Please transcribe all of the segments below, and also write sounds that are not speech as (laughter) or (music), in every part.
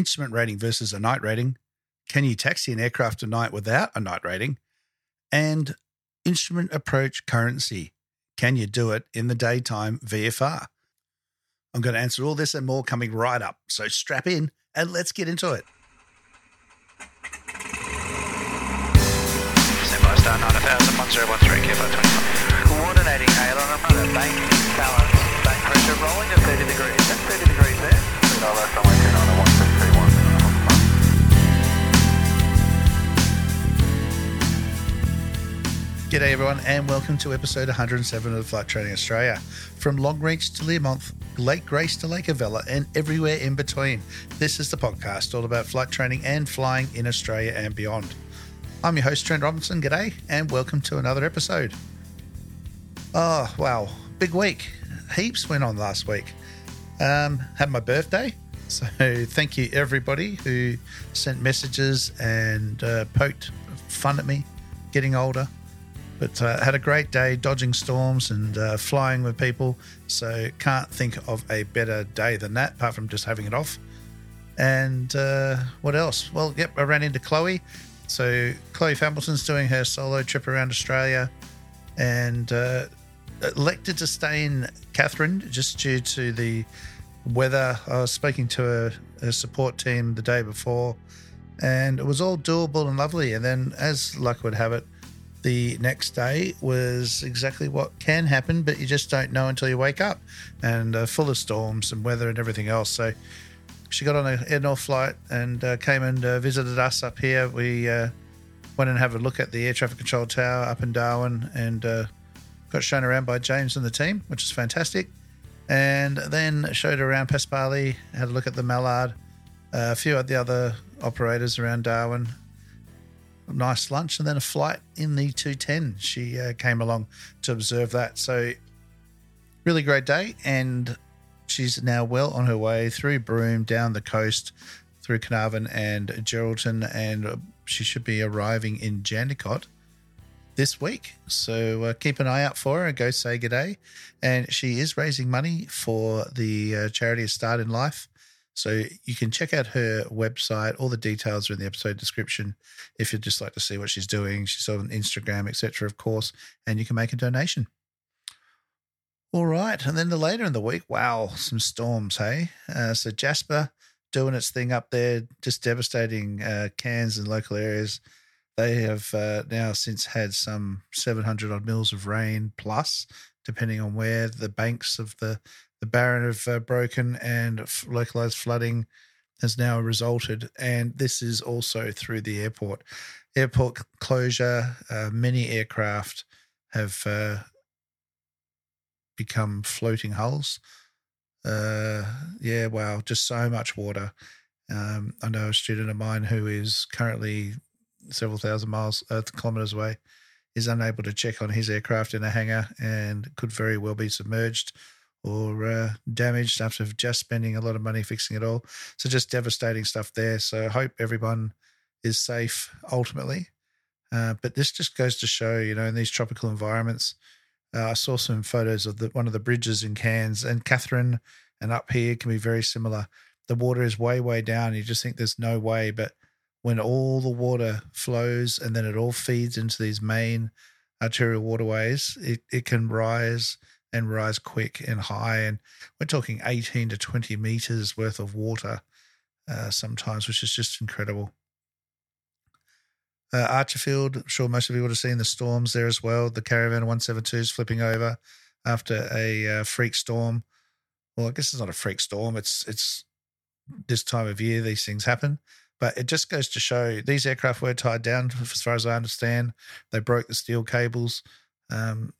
instrument rating versus a night rating, can you taxi an aircraft at night without a night rating, and instrument approach currency. Can you do it in the daytime VFR? I'm going to answer all this and more coming right up. So strap in and let's get into it. Standby star 9000, 1013, Kilo 25. Coordinating aileron and rudder, bank, balance, bank pressure rolling at 30 degrees. That's 30 degrees there. No, that's only 291, G'day, everyone, and welcome to episode 107 of Flight Training Australia. From Longreach to Learmonth, Lake Grace to Lake Evella, and everywhere in between, this is the podcast all about flight training and flying in Australia and beyond. I'm your host, Trent Robinson. G'day, and welcome to another episode. Oh, wow, big week. Heaps went on last week. Um, had my birthday, (laughs) so thank you everybody who sent messages and uh, poked fun at me getting older but uh, had a great day dodging storms and uh, flying with people. So can't think of a better day than that, apart from just having it off. And uh, what else? Well, yep, I ran into Chloe. So Chloe Familton's doing her solo trip around Australia, and uh, elected to stay in Katherine just due to the weather. I was speaking to her, her support team the day before, and it was all doable and lovely. And then, as luck would have it, the next day was exactly what can happen, but you just don't know until you wake up and uh, full of storms and weather and everything else. So she got on an Airnorth flight and uh, came and uh, visited us up here. We uh, went and have a look at the air traffic control tower up in Darwin and uh, got shown around by James and the team, which is fantastic. And then showed around Paspaley, had a look at the Mallard, uh, a few of the other operators around Darwin, nice lunch and then a flight in the 210. She uh, came along to observe that. So, really great day. And she's now well on her way through Broome, down the coast, through Carnarvon and Geraldton. And uh, she should be arriving in Jandakot this week. So, uh, keep an eye out for her and go say good day. And she is raising money for the uh, charity Start in Life. So you can check out her website. All the details are in the episode description if you'd just like to see what she's doing. She's on Instagram, etc., of course, and you can make a donation. All right, and then the later in the week, wow, some storms, hey. Uh, so Jasper doing its thing up there, just devastating uh, Cairns and local areas. They have uh, now since had some 700 odd mils of rain plus, depending on where the banks of the the Barron have uh, broken and f- localized flooding has now resulted. And this is also through the airport. Airport closure, uh, many aircraft have uh, become floating hulls. Uh, yeah, wow, just so much water. Um, I know a student of mine who is currently several thousand miles, uh, kilometers away, is unable to check on his aircraft in a hangar and could very well be submerged or uh, damaged after just spending a lot of money fixing it all. So just devastating stuff there. So I hope everyone is safe ultimately. Uh, but this just goes to show, you know, in these tropical environments, uh, I saw some photos of the, one of the bridges in Cairns and Katherine and up here can be very similar. The water is way, way down. You just think there's no way. But when all the water flows and then it all feeds into these main arterial waterways, it, it can rise and rise quick and high. And we're talking 18 to 20 meters worth of water uh, sometimes, which is just incredible. Uh, Archerfield, I'm sure most of you would have seen the storms there as well. The Caravan 172s flipping over after a uh, freak storm. Well, I guess it's not a freak storm. It's it's this time of year these things happen. But it just goes to show these aircraft were tied down, as far as I understand. They broke the steel cables. Um,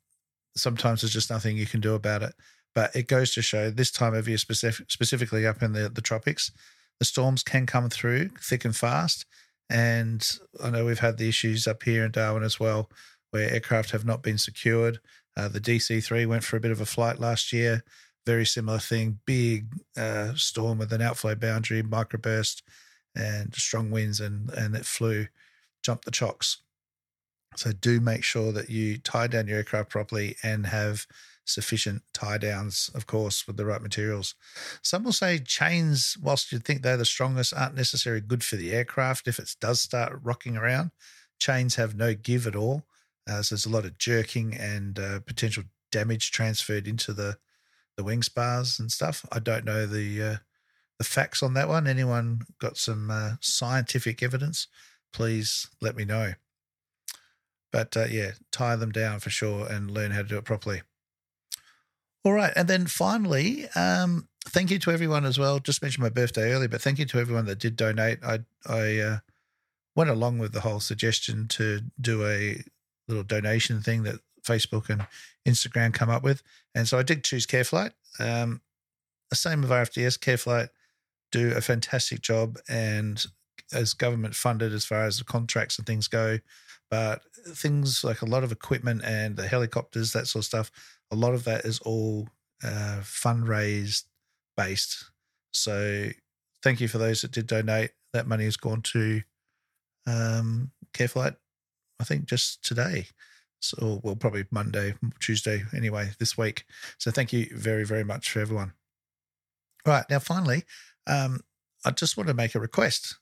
sometimes there's just nothing you can do about it. But it goes to show this time of year, specific, specifically up in the, the tropics, the storms can come through thick and fast. And I know we've had the issues up here in Darwin as well, where aircraft have not been secured. Uh, the DC 3 went for a bit of a flight last year. Very similar thing, big uh, storm with an outflow boundary, microburst, and strong winds, and, and it flew, jumped the chocks. So do make sure that you tie down your aircraft properly and have sufficient tie downs, of course, with the right materials. Some will say chains, whilst you'd think they're the strongest, aren't necessarily good for the aircraft if it does start rocking around. Chains have no give at all. Uh, so there's a lot of jerking and uh, potential damage transferred into the, the wing spars and stuff. I don't know the uh, the facts on that one. Anyone got some uh, scientific evidence? Please let me know. But uh, yeah, tie them down for sure and learn how to do it properly. All right. And then finally, um, thank you to everyone as well. Just mentioned my birthday earlier, but thank you to everyone that did donate. I, I uh, went along with the whole suggestion to do a little donation thing that Facebook and Instagram come up with. And so I did choose CareFlight. Um, the same with RFDS, CareFlight do a fantastic job and as government funded as far as the contracts and things go. But things like a lot of equipment and the helicopters, that sort of stuff, a lot of that is all uh, fundraised based. So thank you for those that did donate. That money has gone to um, CareFlight, I think just today. So, well, probably Monday, Tuesday, anyway, this week. So thank you very, very much for everyone. All right. Now, finally, um, I just want to make a request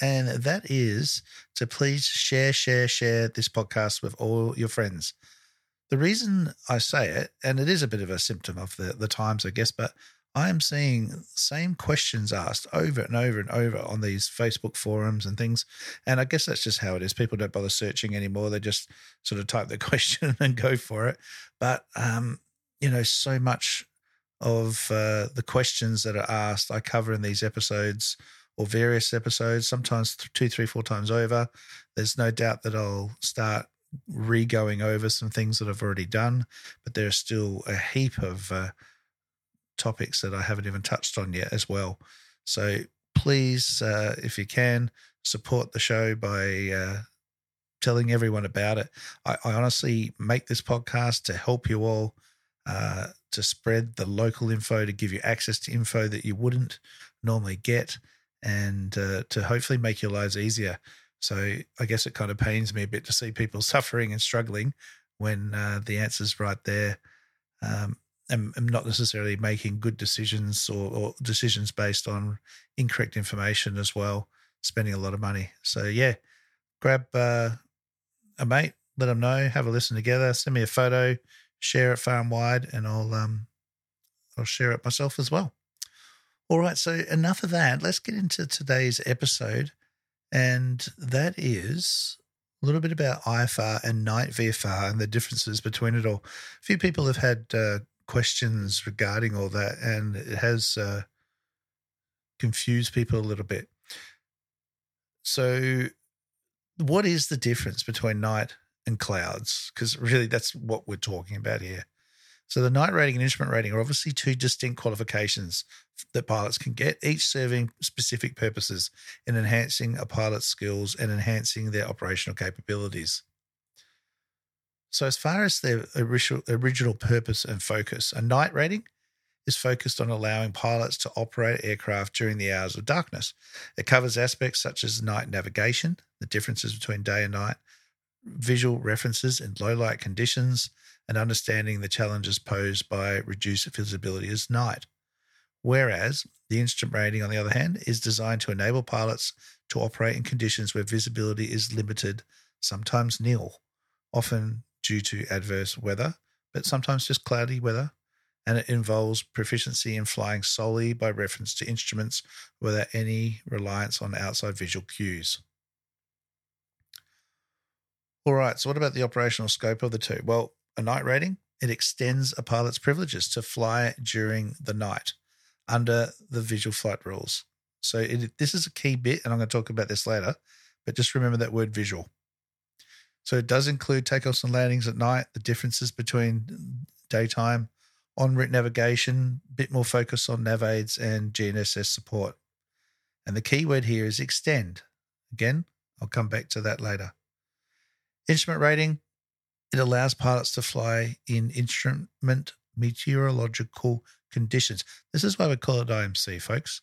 and that is to please share, share, share this podcast with all your friends. The reason I say it, and it is a bit of a symptom of the, the times, I guess, but I am seeing same questions asked over and over and over on these Facebook forums and things. And I guess that's just how it is. People don't bother searching anymore. They just sort of type the (laughs) question and go for it. But, um, you know, so much of uh, the questions that are asked I cover in these episodes or various episodes, sometimes two, three, four times over. There's no doubt that I'll start re going over some things that I've already done, but there are still a heap of uh, topics that I haven't even touched on yet as well. So please, uh, if you can, support the show by uh, telling everyone about it. I, I, honestly make this podcast to help you all. Uh, to spread the local info, to give you access to info that you wouldn't normally get and uh, to hopefully make your lives easier. So I guess it kind of pains me a bit to see people (laughs) suffering and struggling when uh, the answer's right there. Um, and, not necessarily making good decisions or, or, decisions based on incorrect information as well, spending a lot of money. So yeah, grab uh, a mate, let them know, have a listen together, send me a photo, share it far and wide, and I'll um, I'll share it myself as well. All right, so enough of that. Let's get into today's episode. And that is a little bit about IFR and night VFR and the differences between it all. A few people have had uh, questions regarding all that, and it has uh, confused people a little bit. So, what is the difference between night and clouds? Because really, that's what we're talking about here. So the night rating and instrument rating are obviously two distinct qualifications that pilots can get, each serving specific purposes in enhancing a pilot's skills and enhancing their operational capabilities. So, as far as their original, purpose and focus, a night rating is focused on allowing pilots to operate aircraft during the hours of darkness. It covers aspects such as night navigation, the differences between day and night, visual references in low light conditions, and understanding the challenges posed by reduced visibility as night. Whereas the instrument rating, on the other hand, is designed to enable pilots to operate in conditions where visibility is limited, sometimes nil, often due to adverse weather, but sometimes just cloudy weather. And it involves proficiency in flying solely by reference to instruments without any reliance on outside visual cues. All right, so what about the operational scope of the two? Well, a night rating, it extends a pilot's privileges to fly during the night under the visual flight rules. So it, this is a key bit, and I'm going to talk about this later, but just remember that word visual. So it does include takeoffs and landings at night, the differences between daytime, on route navigation, a bit more focus on nav aids and GNSS support. And the key word here is extend. Again, I'll come back to that later. Instrument rating, it allows pilots to fly in instrument meteorological conditions. This is why we call it IMC, folks.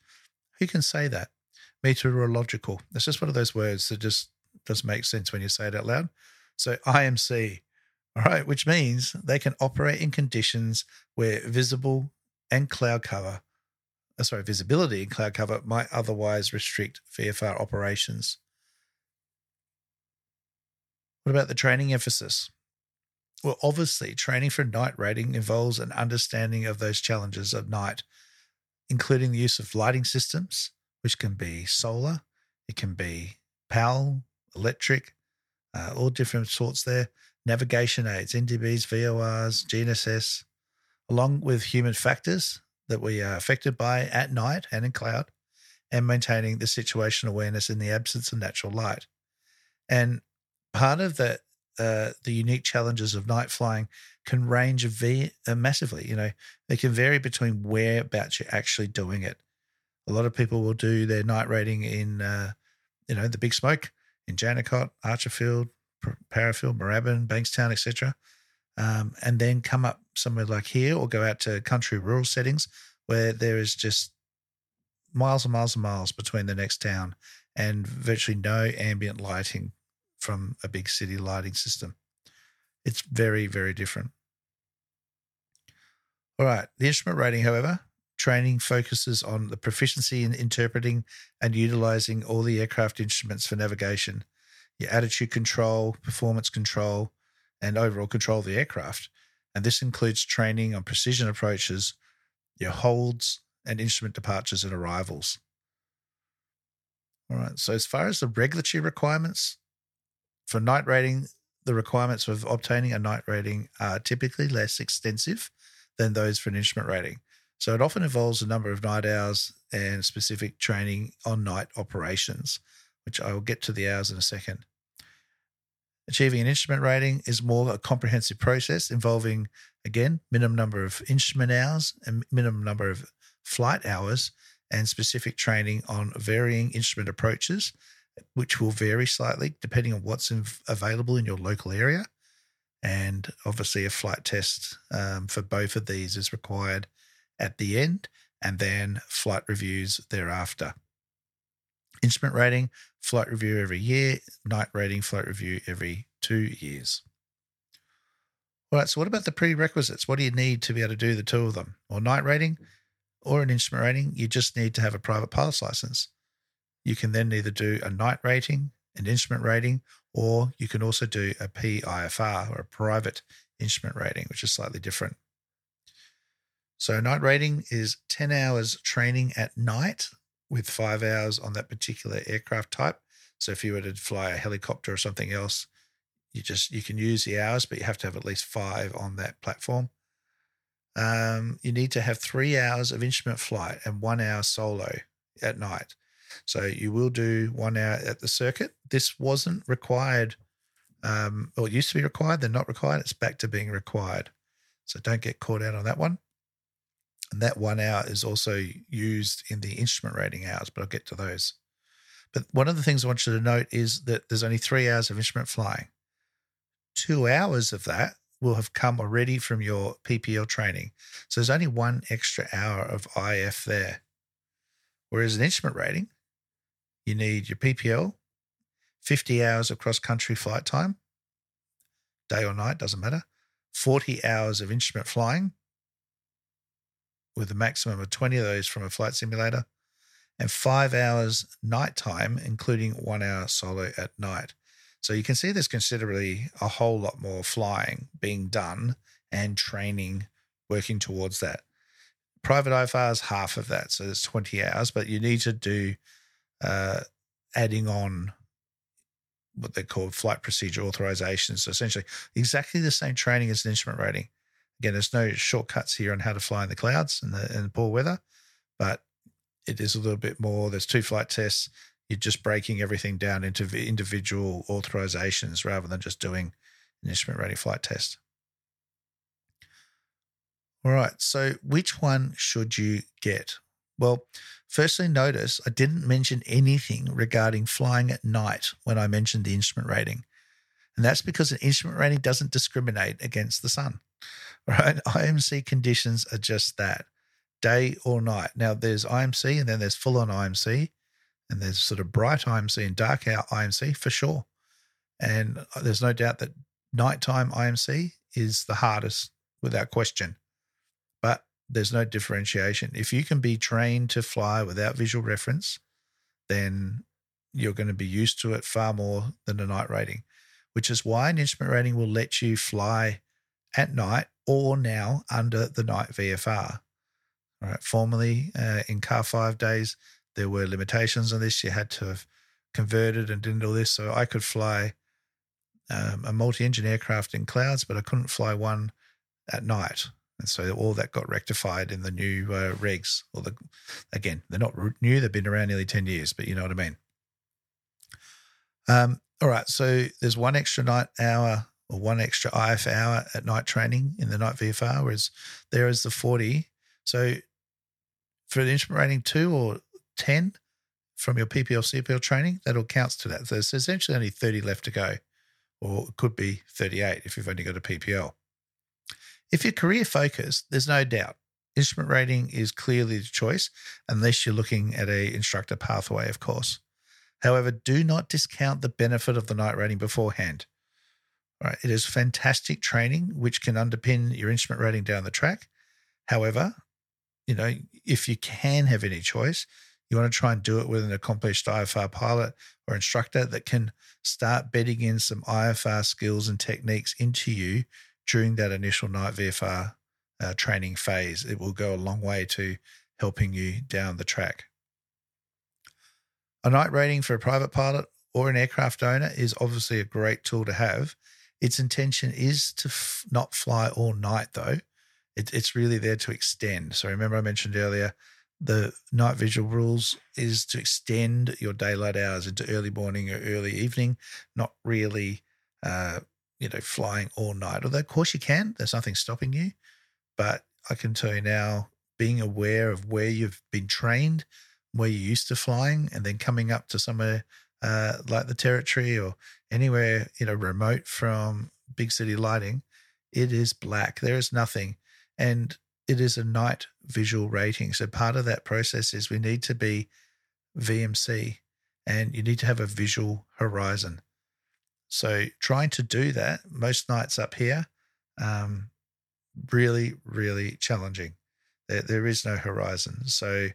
Who can say that? Meteorological. That's just one of those words that just doesn't make sense when you say it out loud. So IMC, All right, which means they can operate in conditions where visible and cloud cover, uh, sorry, visibility and cloud cover might otherwise restrict VFR operations. What about the training emphasis? Well, obviously, training for night rating involves an understanding of those challenges of night, including the use of lighting systems, which can be solar, it can be PAL, electric, uh, all different sorts there, navigation aids, NDBs, VORs, GNSS, along with human factors that we are affected by at night and in cloud, and maintaining the situation awareness in the absence of natural light. And part of that, uh, the unique challenges of night flying can range v- uh, massively. You know, they can vary between whereabouts you're actually doing it. A lot of people will do their night rating in, uh, you know, the Big Smoke in Jandakot, Archerfield, Parafield, Moorabbin, Bankstown, etc. Um, and then come up somewhere like here or go out to country rural settings where there is just miles and miles and miles between the next town and virtually no ambient lighting from a big city lighting system. It's very, very different. All right. The instrument rating, however, training focuses on the proficiency in interpreting and utilizing all the aircraft instruments for navigation, your attitude control, performance control, and overall control of the aircraft. And this includes training on precision approaches, your holds, and instrument departures and arrivals. All right. So, as far as the regulatory requirements for night rating, the requirements of obtaining a night rating are typically less extensive than those for an instrument rating. So it often involves a number of night hours and specific training on night operations, which I will get to the hours in a second. Achieving an instrument rating is more a comprehensive process involving, again, minimum number of instrument hours and minimum number of flight hours and specific training on varying instrument approaches, which will vary slightly depending on what's available in your local area. And obviously, a flight test um, for both of these is required at the end, and then flight reviews thereafter. Instrument rating, flight review every year, night rating, flight review every two years. All right, so what about the prerequisites? What do you need to be able to do the two of them? Or night rating or an instrument rating, you just need to have a private pilot's license. You can then either do a night rating, an instrument rating, or you can also do a PIFR or a private instrument rating, which is slightly different. So, night rating is 10 hours training at night with five hours on that particular aircraft type. So, if you were to fly a helicopter or something else, you just you can use the hours, but you have to have at least five on that platform. Um, you need to have three hours of instrument flight and one hour solo at night. So you will do one hour at the circuit. This wasn't required, um, or used to be required. They're not required. It's back to being required. So don't get caught out on that one. And that one hour is also used in the instrument rating hours, but I'll get to those. But one of the things I want you to note is that there's only three hours of instrument flying. Two hours of that will have come already from your PPL training. So there's only one extra hour of IF there. Whereas an instrument rating, you need your PPL, 50 hours of cross country flight time, day or night, doesn't matter, 40 hours of instrument flying, with a maximum of 20 of those from a flight simulator, and five hours nighttime, including one hour solo at night. So you can see there's considerably a whole lot more flying being done and training working towards that. Private IFR is half of that, so there's 20 hours, but you need to do uh, adding on what they call flight procedure authorizations. So essentially, exactly the same training as an instrument rating. Again, there's no shortcuts here on how to fly in the clouds and the, the poor weather, but it is a little bit more. There's two flight tests. You're just breaking everything down into individual authorizations rather than just doing an instrument rating flight test. All right. So, which one should you get? Well, firstly, notice I didn't mention anything regarding flying at night when I mentioned the instrument rating. And that's because an instrument rating doesn't discriminate against the sun (laughs) right? IMC conditions are just that day or night. Now, there's IMC and then there's full on IMC, and there's sort of bright IMC and dark out IMC for sure. And uh, there's no doubt that nighttime IMC is the hardest without question. But there's no differentiation. If you can be trained to fly without visual reference, then you're going to be used to it far more than a night rating, which is why an instrument rating will let you fly at night or now under the night VFR. All right. Formerly uh, in CAR 5 days, there were limitations on this. You had to have converted and did all this. So I could fly um, a multi engine aircraft in clouds, but I couldn't fly one at night. And so all that got rectified in the new uh, regs. Or the again, they're not new; they've been around nearly ten years, but you know what I mean. Um, all right, so there's one extra night hour or one extra IF hour at night training in the night VFR, whereas there is the 40. So for the instrument rating two or 10 from your PPL CPL training, that all counts to that. So there's essentially only 30 left to go, or it could be 38 if you've only got a PPL. If you're career focused, there's no doubt instrument rating is clearly the choice, unless you're looking at a instructor pathway, of course. However, do not discount the benefit of the night rating beforehand. Right, it is fantastic training which can underpin your instrument rating down the track. However, you know, if you can have any choice, you want to try and do it with an accomplished IFR pilot or instructor that can start bedding in some IFR skills and techniques into you during that initial night VFR uh, training phase. It will go a long way to helping you down the track. A night rating for a private pilot or an aircraft owner is obviously a great tool to have. Its intention is to f- not fly all night, though. It, it's really there to extend. So remember, I mentioned earlier the night visual rules is to extend your daylight hours into early morning or early evening, not really, uh, you know, flying all night. Although, of course, you can. There's nothing stopping you. But I can tell you now, being aware of where you've been trained, where you're used to flying, and then coming up to somewhere uh, like the territory or anywhere you know remote from big city lighting, it is black. There is nothing, and it is a night visual rating. So part of that process is we need to be VMC, and you need to have a visual horizon. So trying to do that most nights up here, um, really, really challenging. There, there is no horizon. So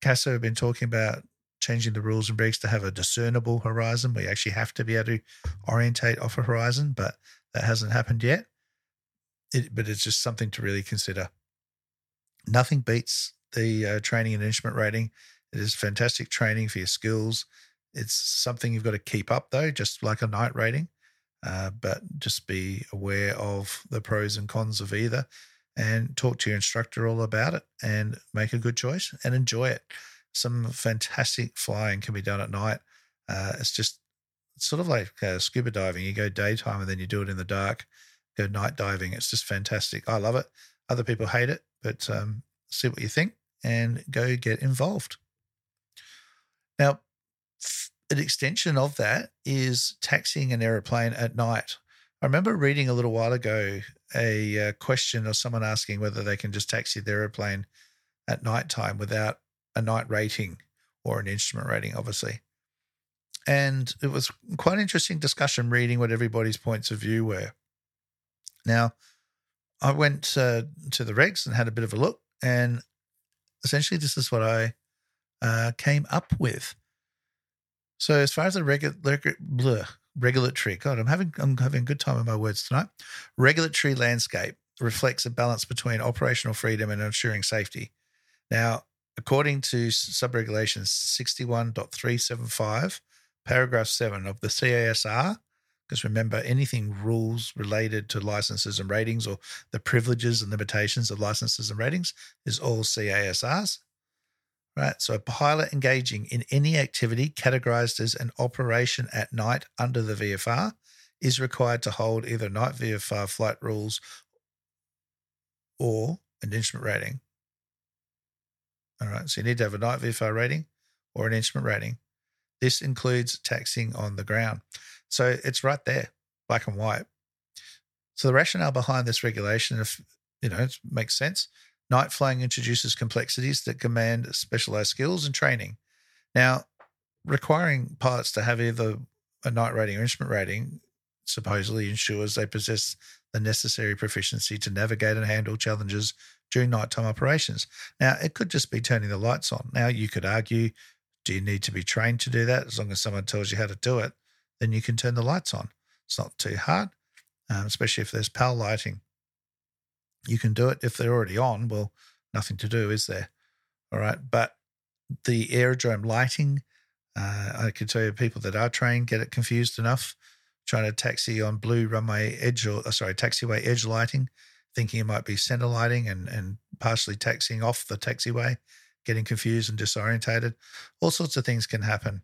CASA have been talking about changing the rules and regs to have a discernible horizon. We actually have to be able to orientate off a horizon, but that hasn't happened yet. It, but it's just something to really consider. Nothing beats the uh, training and instrument rating. It is fantastic training for your skills. It's something you've got to keep up, though, just like a night rating. Uh, but just be aware of the pros and cons of either and talk to your instructor all about it and make a good choice and enjoy it. Some fantastic flying can be done at night. Uh, it's just it's sort of like uh, scuba diving. You go daytime and then you do it in the dark. Go night diving. It's just fantastic. I love it. Other people hate it, but um, see what you think and go get involved. Now, an extension of that is taxiing an aeroplane at night. I remember reading a little while ago a uh, question of someone asking whether they can just taxi their airplane at night time without a night rating or an instrument rating, obviously. And it was quite an interesting discussion reading what everybody's points of view were. Now, I went uh, to the regs and had a bit of a look, and essentially, this is what I uh, came up with. So, as far as the regu- regulatory, God, I'm having I'm having a good time with my words tonight. Regulatory landscape reflects a balance between operational freedom and ensuring safety. Now, according to subregulation 61.375, paragraph 7 of the CASR, because remember, anything rules related to licenses and ratings or the privileges and limitations of licenses and ratings is all CASRs. Right. So a pilot engaging in any activity categorized as an operation at night under the VFR is required to hold either night VFR flight rules or an instrument rating. All right. So you need to have a night VFR rating or an instrument rating. This includes taxing on the ground. So it's right there, black and white. So the rationale behind this regulation, if you know, it makes sense. Night flying introduces complexities that command specialized skills and training. Now, requiring pilots to have either a night rating or instrument rating supposedly ensures they possess the necessary proficiency to navigate and handle challenges during nighttime operations. Now, it could just be turning the lights on. Now, you could argue do you need to be trained to do that? As long as someone tells you how to do it, then you can turn the lights on. It's not too hard, um, especially if there's PAL lighting. You can do it if they're already on. Well, nothing to do, is there? All right. But the aerodrome lighting, uh, I can tell you people that are trained get it confused enough trying to taxi on blue runway edge or uh, sorry taxiway edge lighting thinking it might be center lighting and and partially taxiing off the taxiway getting confused and disorientated all sorts of things can happen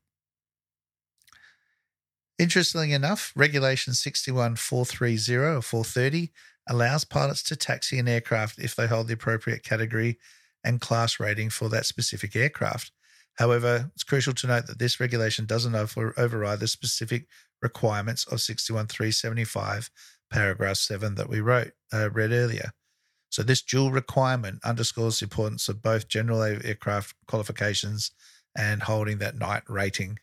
interestingly enough regulation 61430 or 430 allows pilots to taxi an aircraft if they hold the appropriate category and class rating for that specific aircraft However, it's crucial to note that this regulation doesn't over- override the specific requirements of 61375, paragraph 7 that we wrote uh, read earlier. So this dual requirement underscores the importance of both general aircraft qualifications and holding that night rating.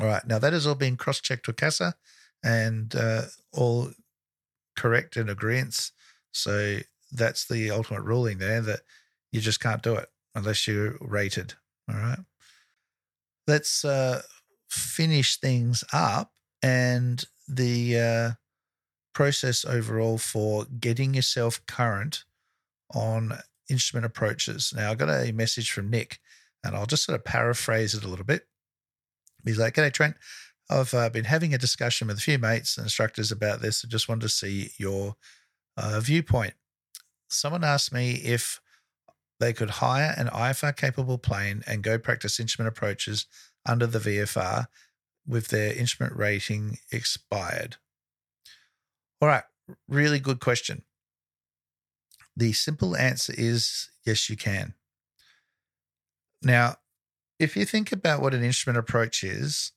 All right, now that has all been cross-checked with CASA and uh, all correct and agreements. So that's the ultimate ruling there that you just can't do it unless you're rated. All right. Let's uh, finish things up and the uh, process overall for getting yourself current on instrument approaches. Now, I got a message from Nick, and I'll just sort of paraphrase it a little bit. He's like, G'day, Trent. I've uh, been having a discussion with a few mates and instructors about this. I just wanted to see your uh, viewpoint. Someone asked me if they could hire an IFR capable plane and go practice instrument approaches under the VFR with their instrument rating expired? All right, really good question. The simple answer is yes, you can. Now, if you think about what an instrument approach is,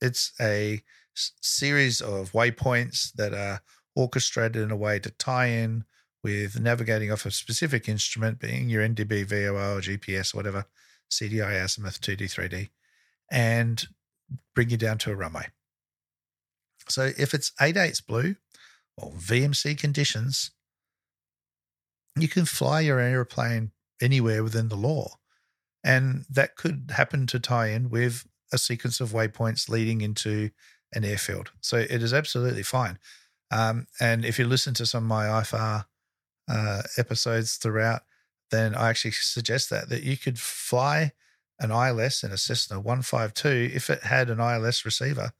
it's a series of waypoints that are orchestrated in a way to tie in with navigating off a specific instrument, being your NDB, VOR, or GPS, whatever, CDI, azimuth, 2D, 3D, and bring you down to a runway. So if it's 8 blue or VMC conditions, you can fly your aeroplane anywhere within the law. And that could happen to tie in with a sequence of waypoints leading into an airfield. So it is absolutely fine. Um, and if you listen to some of my IFR uh, episodes throughout, then I actually suggest that that you could fly an ILS in a Cessna 152 if it had an ILS receiver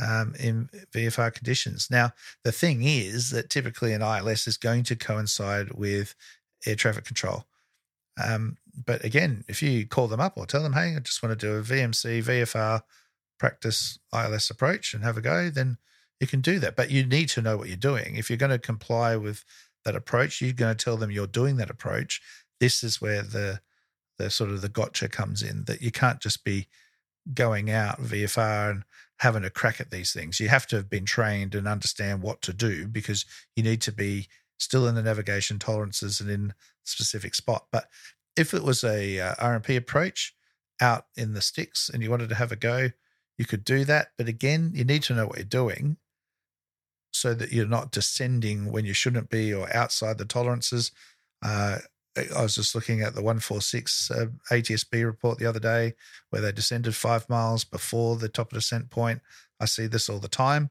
um, in VFR conditions. Now, the thing is that typically an ILS is going to coincide with air traffic control. Um, but again, if you call them up or tell them, hey, I just want to do a VMC, VFR practice ILS approach and have a go, then you can do that. But you need to know what you're doing. If you're going to comply with that approach, you're going to tell them you're doing that approach. This is where the the sort of the gotcha comes in that you can't just be going out VFR and having a crack at these things. You have to have been trained and understand what to do because you need to be still in the navigation tolerances and in specific spot. But if it was a uh, RNP approach out in the sticks and you wanted to have a go, you could do that. But again, you need to know what you're doing so that you're not descending when you shouldn't be or outside the tolerances. Uh, I was just looking at the 146 uh, ATSB report the other day where they descended five miles before the top of descent point. I see this all the time.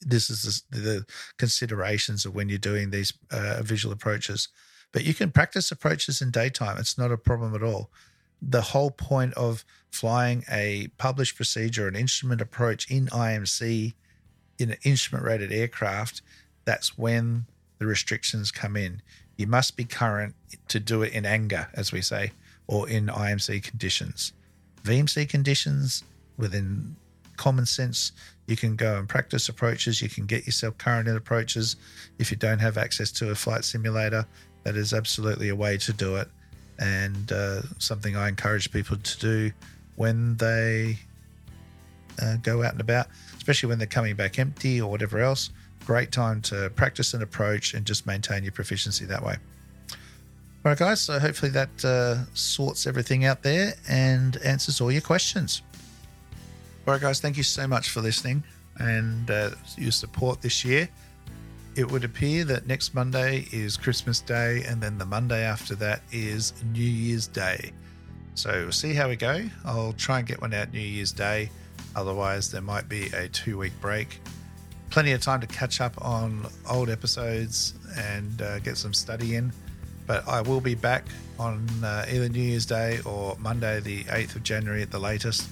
This is the, the considerations of when you're doing these uh, visual approaches. But you can practice approaches in daytime. It's not a problem at all. The whole point of flying a published procedure, an instrument approach in IMC in an instrument rated aircraft, that's when the restrictions come in. You must be current to do it in anger, as we say, or in IMC conditions. VMC conditions, within common sense, you can go and practice approaches. You can get yourself current in approaches. If you don't have access to a flight simulator, that is absolutely a way to do it, and uh, something I encourage people to do when they uh, go out and about especially when they're coming back empty or whatever else. Great time to practice an approach and just maintain your proficiency that way. All right, guys. So hopefully that uh, sorts everything out there and answers all your questions. All right, guys, thank you so much for listening and uh, your support this year. It would appear that next Monday is Christmas Day, and then the Monday after that is New Year's Day. So we'll see how we go. I'll try and get one out New Year's Day. Otherwise, there might be a two week break. Plenty of time to catch up on old episodes and uh, get some study in. But I will be back on uh, either New Year's Day or Monday, the 8th of January at the latest.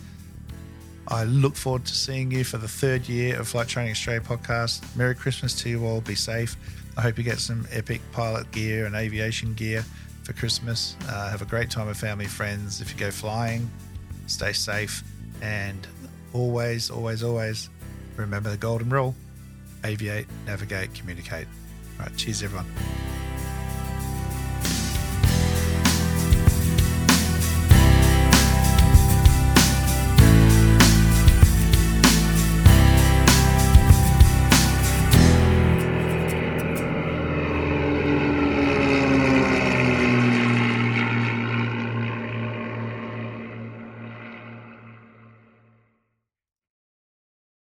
I look forward to seeing you for the third year of Flight Training Australia podcast. Merry Christmas to you all. Be safe. I hope you get some epic pilot gear and aviation gear for Christmas. Uh, have a great time with family, friends. If you go flying, stay safe. And always, always, always remember the golden rule aviate, navigate, communicate. All right, cheers, everyone.